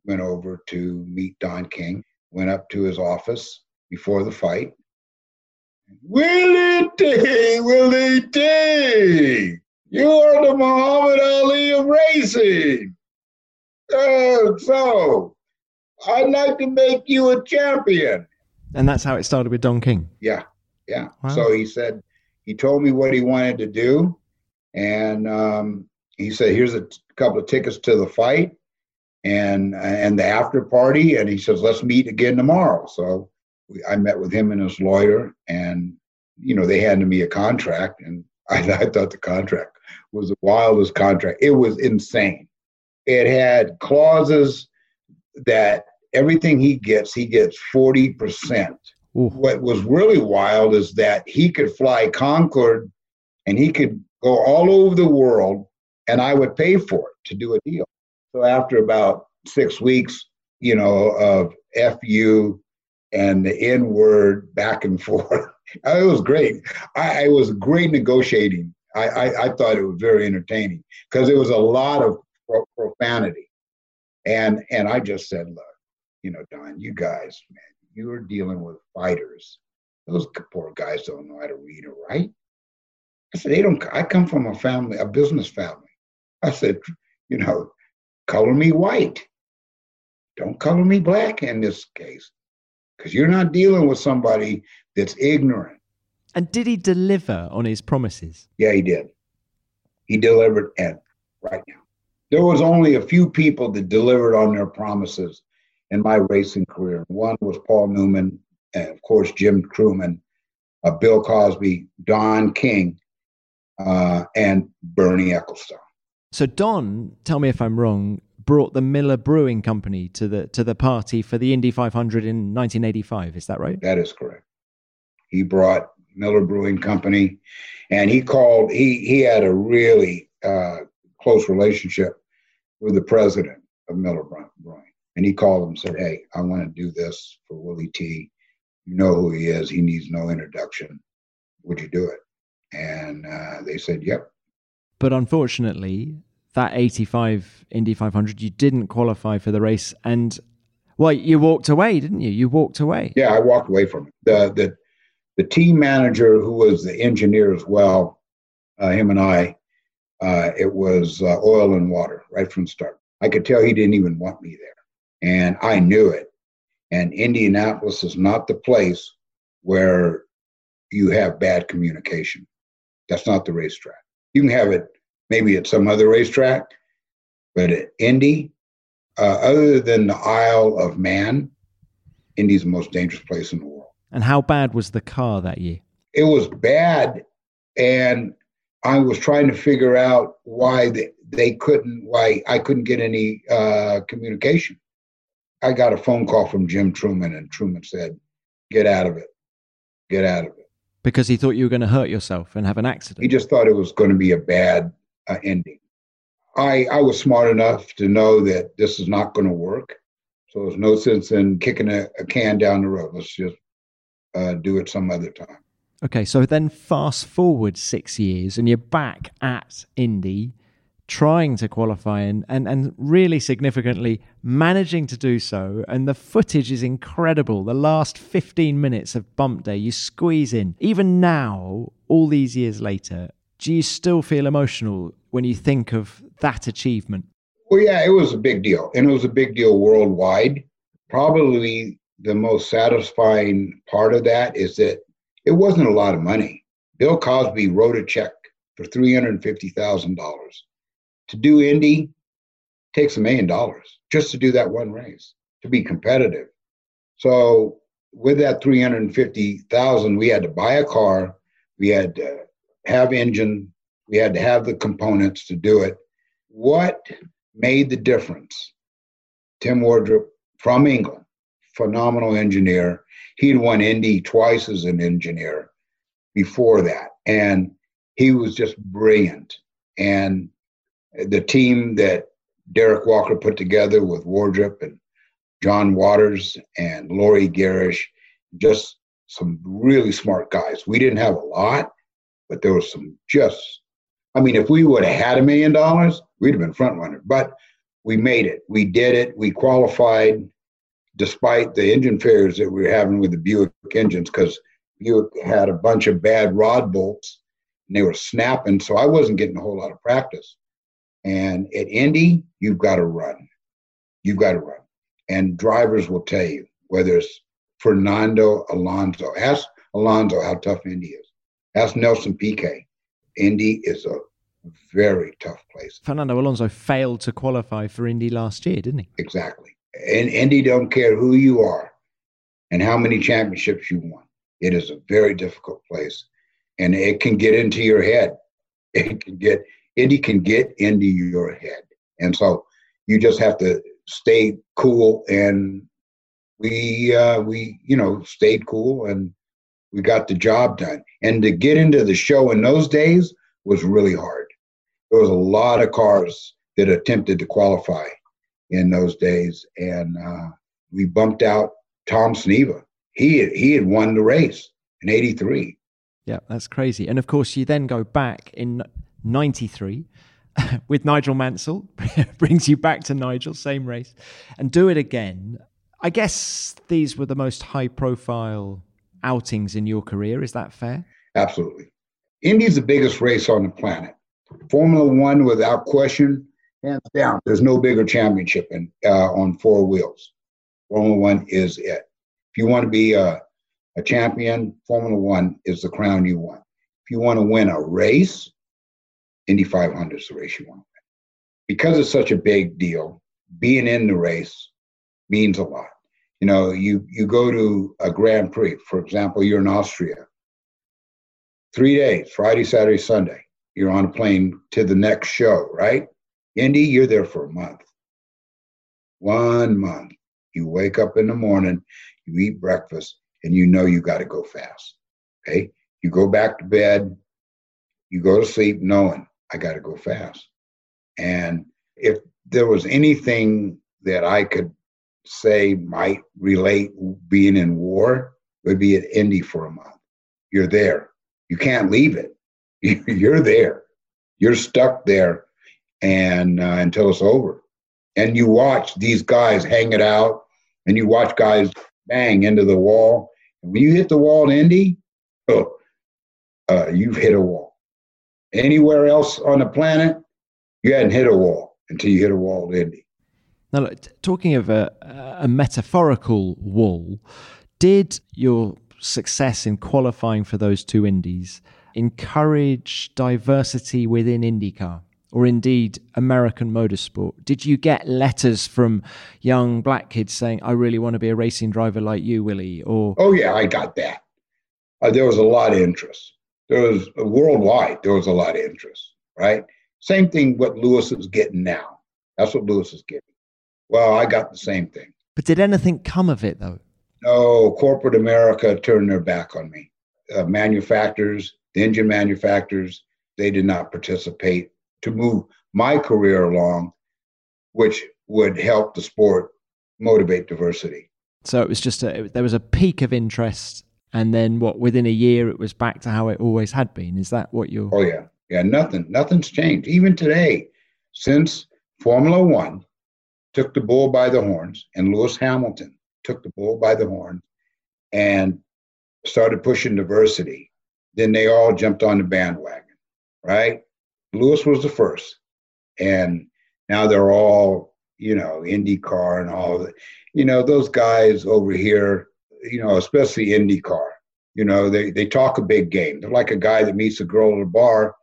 went over to meet Don King, went up to his office before the fight. Willy T, Willy T, you are the Muhammad Ali of racing. Uh, so, I'd like to make you a champion. And that's how it started with Don King. Yeah, yeah. Wow. So he said, he told me what he wanted to do. And um, he said, here's a t- couple of tickets to the fight and and the after party. And he says, let's meet again tomorrow. So we, I met with him and his lawyer, and you know they handed me a contract, and [laughs] I, I thought the contract was the wildest contract. It was insane. It had clauses that everything he gets, he gets forty percent. What was really wild is that he could fly Concorde and he could go all over the world and I would pay for it to do a deal. So after about six weeks, you know, of FU and the N word back and [laughs] forth, it was great. I, it was great negotiating. I, I, I thought it was very entertaining because it was a lot of pro- profanity. And and I just said, look, you know, Don, you guys, man, you are dealing with fighters. Those poor guys don't know how to read or write. I said, they don't. I come from a family, a business family. I said, you know, color me white. Don't color me black in this case, because you're not dealing with somebody that's ignorant. And did he deliver on his promises? Yeah, he did. He delivered, and right now, there was only a few people that delivered on their promises in my racing career. One was Paul Newman, and of course Jim Trueman, uh, Bill Cosby, Don King, uh, and Bernie Ecclestone. So Don, tell me if I'm wrong, brought the Miller Brewing Company to the to the party for the Indy 500 in 1985. Is that right? That is correct. He brought Miller Brewing Company, and he called. He he had a really uh, close relationship with the president of Miller Brewing, and he called him and said, "Hey, I want to do this for Willy T. You know who he is. He needs no introduction. Would you do it?" And uh, they said, "Yep." But unfortunately, that 85 Indy 500, you didn't qualify for the race. And, well, you walked away, didn't you? You walked away. Yeah, I walked away from it. The, the, the team manager, who was the engineer as well, uh, him and I, uh, it was uh, oil and water right from the start. I could tell he didn't even want me there. And I knew it. And Indianapolis is not the place where you have bad communication. That's not the racetrack. You can have it maybe at some other racetrack, but at Indy, uh, other than the Isle of Man, Indy's the most dangerous place in the world. And how bad was the car that year? It was bad, and I was trying to figure out why they, they couldn't, why I couldn't get any uh, communication. I got a phone call from Jim Trueman, and Trueman said, "Get out of it, get out of it." Because he thought you were going to hurt yourself and have an accident. He just thought it was going to be a bad uh, ending. I I was smart enough to know that this is not going to work, so there's no sense in kicking a, a can down the road. Let's just uh, do it some other time. Okay, so then fast forward six years, and you're back at Indy trying to qualify and, and, and really significantly managing to do so. And the footage is incredible. The last 15 minutes of bump day, you squeeze in. Even now, all these years later, do you still feel emotional when you think of that achievement? Well, yeah, it was a big deal. And it was a big deal worldwide. Probably the most satisfying part of that is that it wasn't a lot of money. Bill Cosby wrote a check for $350,000 to do Indy takes a million dollars just to do that one race to be competitive. So with that 350,000, we had to buy a car, we had to have engine, we had to have the components to do it. What made the difference? Tim Wardrop from England, phenomenal engineer. He'd won Indy twice as an engineer before that. And he was just brilliant. And the team that Derek Walker put together with Wardrop and John Waters and Lori Garish, just some really smart guys. We didn't have a lot, but there was some just, I mean, if we would have had a million dollars, we'd have been front runner. But we made it. We did it. We qualified despite the engine failures that we were having with the Buick engines because Buick had a bunch of bad rod bolts and they were snapping. So I wasn't getting a whole lot of practice. And at Indy, you've got to run. You've got to run. And drivers will tell you whether it's Fernando Alonso. Ask Alonso how tough Indy is. Ask Nelson Piquet. Indy is a very tough place. Fernando Alonso failed to qualify for Indy last year, didn't he? Exactly. And Indy don't care who you are and how many championships you won. It is a very difficult place, and it can get into your head. [laughs] It can get Indy can get into your head, and so you just have to stay cool. And we uh, we you know stayed cool and we got the job done. And to get into the show in those days was really hard. There was a lot of cars that attempted to qualify in those days, and uh, we bumped out Tom Sneva. He had, he had won the race in '83. Yeah, that's crazy. And of course, you then go back in '93 [laughs] with Nigel Mansell, [laughs] brings you back to Nigel, same race, and do it again. I guess these were the most high profile outings in your career. Is that fair? Absolutely. Indy's the biggest race on the planet. Formula One, without question, hands down. There's no bigger championship in, uh, on four wheels. Formula One is it. If you want to be a, a champion, Formula One is the crown you want. If you want to win a race, Indy 500 is the race you want to win. Because it's such a big deal, being in the race means a lot. You know, you, you go to a Grand Prix, for example, you're in Austria, three days, Friday, Saturday, Sunday you're on a plane to the next show, right? Indy, you're there for a month. One month. You wake up in the morning, you eat breakfast, and you know you got to go fast. Okay? You go back to bed, you go to sleep knowing I got to go fast. And if there was anything that I could say might relate being in war, would be at Indy for a month. You're there. You can't leave it. [laughs] you're there. You're stuck there, and uh, until it's over. And you watch these guys hang it out, and you watch guys bang into the wall. And when you hit the wall in Indy, oh, uh, you've hit a wall. Anywhere else on the planet, you hadn't hit a wall until you hit a wall in Indy. Now, look, talking of a, a metaphorical wall, did your success in qualifying for those two Indies encourage diversity within IndyCar or indeed American motorsport? Did you get letters from young black kids saying, I really want to be a racing driver like you, Willy? Or Oh yeah, I got that. Uh, there was a lot of interest. There was uh, worldwide, there was a lot of interest, right? Same thing what Lewis is getting now. That's what Lewis is getting. Well, I got the same thing. But did anything come of it though? No, corporate America turned their back on me. Uh, manufacturers, the engine manufacturers, they did not participate to move my career along, which would help the sport motivate diversity. So it was just a, there was a peak of interest, and then what? Within a year, it was back to how it always had been. Is that what you're? Oh yeah, yeah. Nothing, nothing's changed. Even today, since Formula One took the bull by the horns, and Lewis Hamilton took the bull by the horns, and started pushing diversity then they all jumped on the bandwagon, right? Lewis was the first. And now they're all, you know, IndyCar and all. You know, those guys over here, you know, especially IndyCar, you know, they, they talk a big game. They're like a guy that meets a girl at a bar,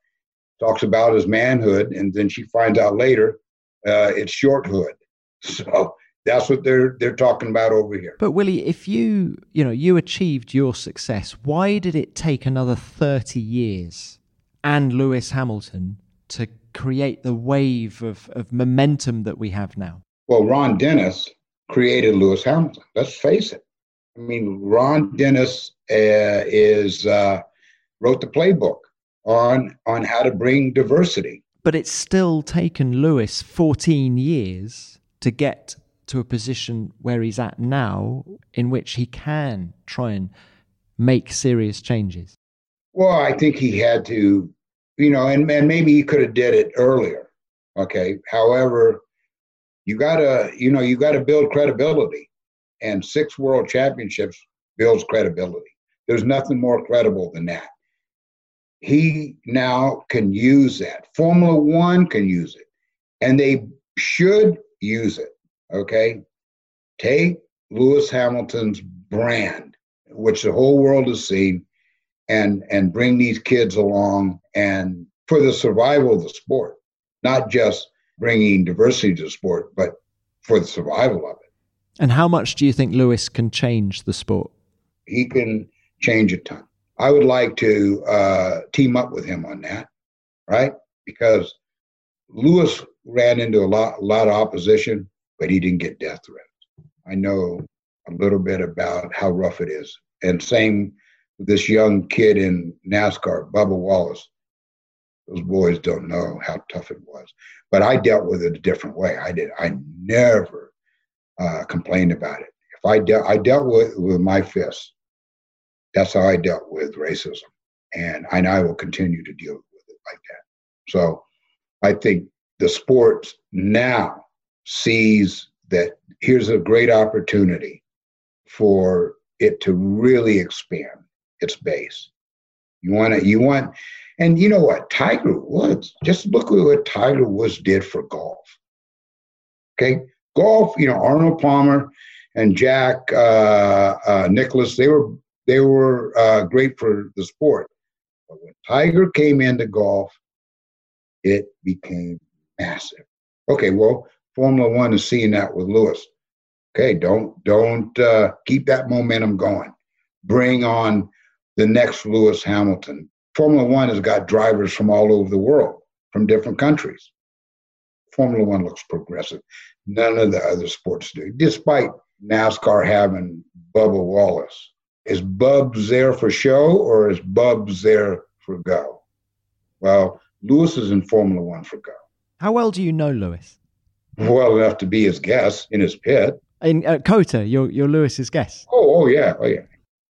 talks about his manhood, and then she finds out later uh, it's shorthood. [laughs] So that's what they're they're talking about over here. But Willy, if you you know you achieved your success, why did it take another thirty years and Lewis Hamilton to create the wave of, of momentum that we have now? Well, Ron Dennis created Lewis Hamilton. Let's face it. I mean, Ron Dennis uh, is uh, wrote the playbook on on how to bring diversity. But it's still taken Lewis 14 years to get to a position where he's at now in which he can try and make serious changes? Well, I think he had to, you know, and, and maybe he could have did it earlier. Okay. However, you gotta, you know, you gotta build credibility. And six world championships builds credibility. There's nothing more credible than that. He now can use that. Formula One can use it. And they should use it. Okay. Take Lewis Hamilton's brand, which the whole world has seen, and and bring these kids along and for the survival of the sport, not just bringing diversity to the sport, but for the survival of it. And how much do you think Lewis can change the sport? He can change a ton. I would like to uh, team up with him on that, right? Because Lewis ran into a lot, a lot of opposition, but he didn't get death threats. I know a little bit about how rough it is. And same with this young kid in NASCAR, Bubba Wallace. Those boys don't know how tough it was. But I dealt with it a different way. I did. I never uh, complained about it. If I dealt, I dealt with with my fists. That's how I dealt with racism, and and I will continue to deal with it like that. So, I think the sport now sees that here's a great opportunity for it to really expand its base. You want to, you want, and you know what? Tiger Woods, just look at what Tiger Woods did for golf. Okay. Golf, you know, Arnold Palmer and Jack uh, uh, Nicklaus, they were, they were uh, great for the sport. But when Tiger came into golf, it became massive. Okay, well, Formula One is seeing that with Lewis. Okay, don't don't uh, keep that momentum going. Bring on the next Lewis Hamilton. Formula One has got drivers from all over the world, from different countries. Formula One looks progressive. None of the other sports do, despite NASCAR having Bubba Wallace. Is Bubs there for show or is Bubs there for go? Well, Lewis is in Formula One for go. How well do you know Lewis? Well enough to be his guest in his pit. In uh, COTA, you're, you're Lewis's guest. Oh, oh yeah, oh yeah.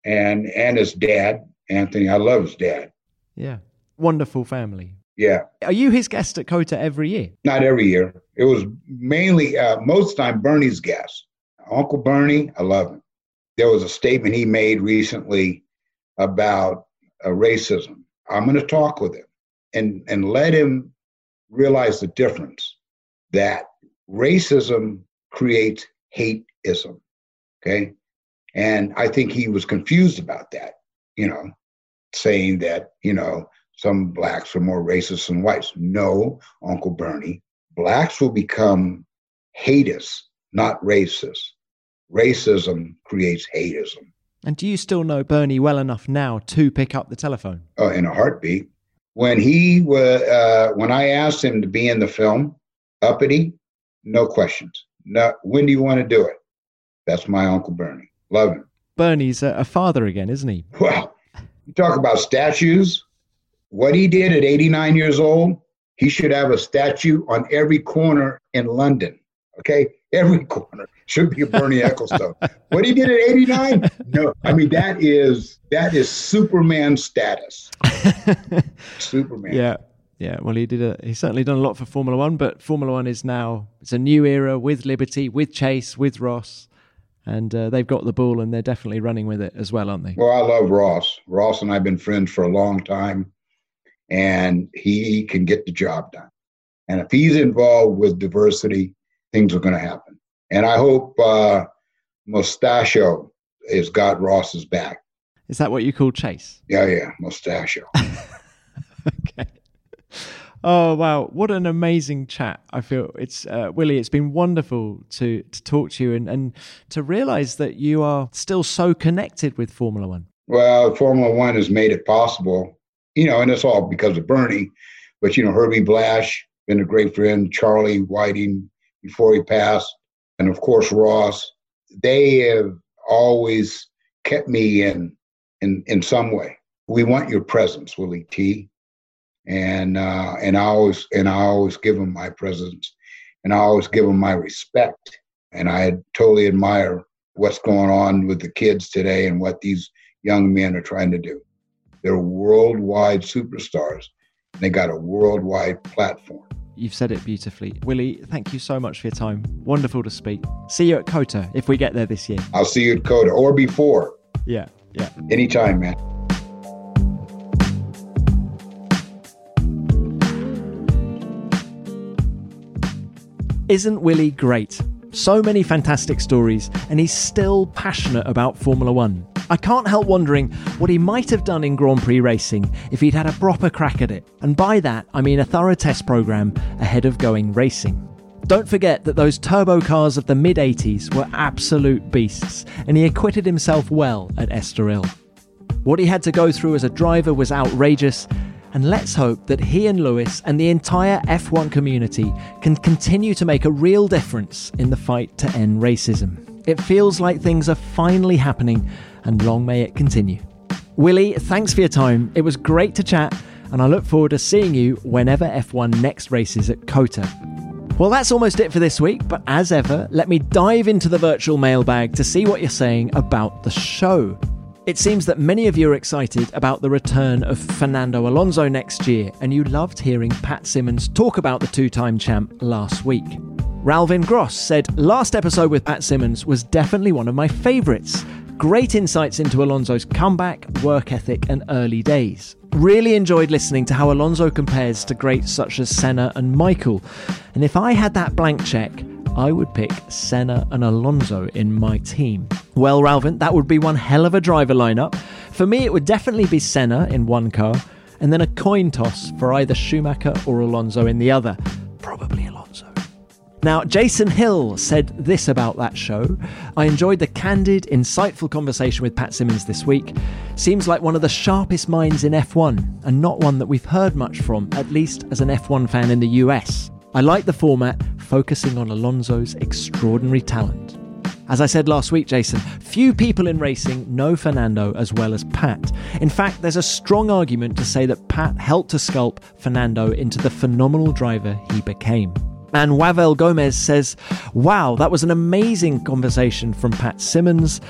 And and his dad, Anthony. I love his dad. Yeah, wonderful family. Yeah. Are you his guest at COTA every year? Not every year. It was mainly uh, most time Bernie's guest. Uncle Bernie, I love him. There was a statement he made recently about uh, racism. I'm going to talk with him and and let him realize the difference that racism creates hateism. Okay. And I think he was confused about that, you know, saying that, you know, some blacks are more racist than whites. No, Uncle Bernie, blacks will become haters, not racist. Racism creates hateism. And do you still know Bernie well enough now to pick up the telephone? Oh, in a heartbeat. When he was, uh, when I asked him to be in the film, Uppity, no questions. No, when do you want to do it? That's my Uncle Bernie. Love him. Bernie's a, a father again, isn't he? Well, you talk about statues. What he did at 89 years old, he should have a statue on every corner in London. Okay, every [laughs] corner should be a Bernie [laughs] Ecclestone. what he did at 89? No, I mean that is that is Superman status. [laughs] Superman. Yeah. Yeah, well, he did. A, he's certainly done a lot for Formula One, but Formula One is now it's a new era with Liberty, with Chase, with Ross, and uh, they've got the ball and they're definitely running with it as well, aren't they? Well, I love Ross. Ross and I've been friends for a long time, and he can get the job done. And if he's involved with diversity, things are going to happen. And I hope uh, Mustachio has got Ross's back. Is that what you call Chase? Yeah, yeah, Mustachio. [laughs] okay. Oh wow, what an amazing chat! I feel it's uh, Willy. It's been wonderful to to talk to you and and to realise that you are still so connected with Formula One. Well, Formula One has made it possible, you know, and it's all because of Bernie. But you know, Herbie Blash been a great friend, Charlie Whiting before he passed, and of course Ross. They have always kept me in in in some way. We want your presence, Willy T and uh, and I always and I always give them my presence, and I always give them my respect, and I totally admire what's going on with the kids today and what these young men are trying to do. They're worldwide superstars. They got a worldwide platform. You've said it beautifully. Willy, thank you so much for your time. Wonderful to speak. See you at COTA if we get there this year. I'll see you at COTA or before. Yeah, yeah. Anytime, man. Isn't Willy great? So many fantastic stories, and he's still passionate about Formula One. I can't help wondering what he might have done in Grand Prix racing if he'd had a proper crack at it. And by that, I mean a thorough test programme ahead of going racing. Don't forget that those turbo cars of the mid 80s were absolute beasts, and he acquitted himself well at Estoril. What he had to go through as a driver was outrageous, and let's hope that he and Lewis and the entire F1 community can continue to make a real difference in the fight to end racism. It feels like things are finally happening, and long may it continue. Willy, thanks for your time. It was great to chat, and I look forward to seeing you whenever F1 next races at COTA. Well, that's almost it for this week, but as ever, let me dive into the virtual mailbag to see what you're saying about the show. It seems that many of you are excited about the return of Fernando Alonso next year, and you loved hearing Pat Symonds talk about the two time champ last week. Ralvin Gross said, Last episode with Pat Symonds was definitely one of my favourites. Great insights into Alonso's comeback, work ethic, and early days. Really enjoyed listening to how Alonso compares to greats such as Senna and Michael. And if I had that blank check, I would pick Senna and Alonso in my team. Well, Ralvin, that would be one hell of a driver lineup. For me, it would definitely be Senna in one car, and then a coin toss for either Schumacher or Alonso in the other. Now, Jason Hill said this about that show. I enjoyed the candid, insightful conversation with Pat Symonds this week. Seems like one of the sharpest minds in F1, and not one that we've heard much from, at least as an F1 fan in the US. I like the format, focusing on Alonso's extraordinary talent. As I said last week, Jason, few people in racing know Fernando as well as Pat. In fact, there's a strong argument to say that Pat helped to sculpt Fernando into the phenomenal driver he became. And Wavel Gomez says, Wow, that was an amazing conversation from Pat Symonds.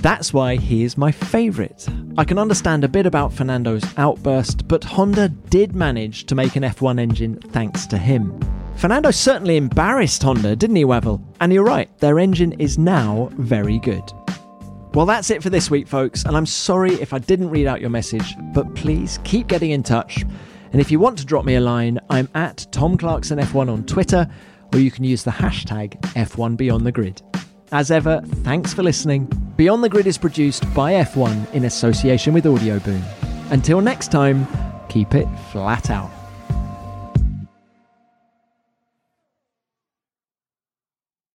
That's why he is my favourite. I can understand a bit about Fernando's outburst, but Honda did manage to make an F1 engine thanks to him. Fernando certainly embarrassed Honda, didn't he, Wavel? And you're right, their engine is now very good. Well, that's it for this week, folks, and I'm sorry if I didn't read out your message, but please keep getting in touch. And if you want to drop me a line, I'm at Tom Clarkson F1 on Twitter, or you can use the hashtag F1 Beyond the Grid. As ever, thanks for listening. Beyond the Grid is produced by F1 in association with Audioboom. Until next time, keep it flat out.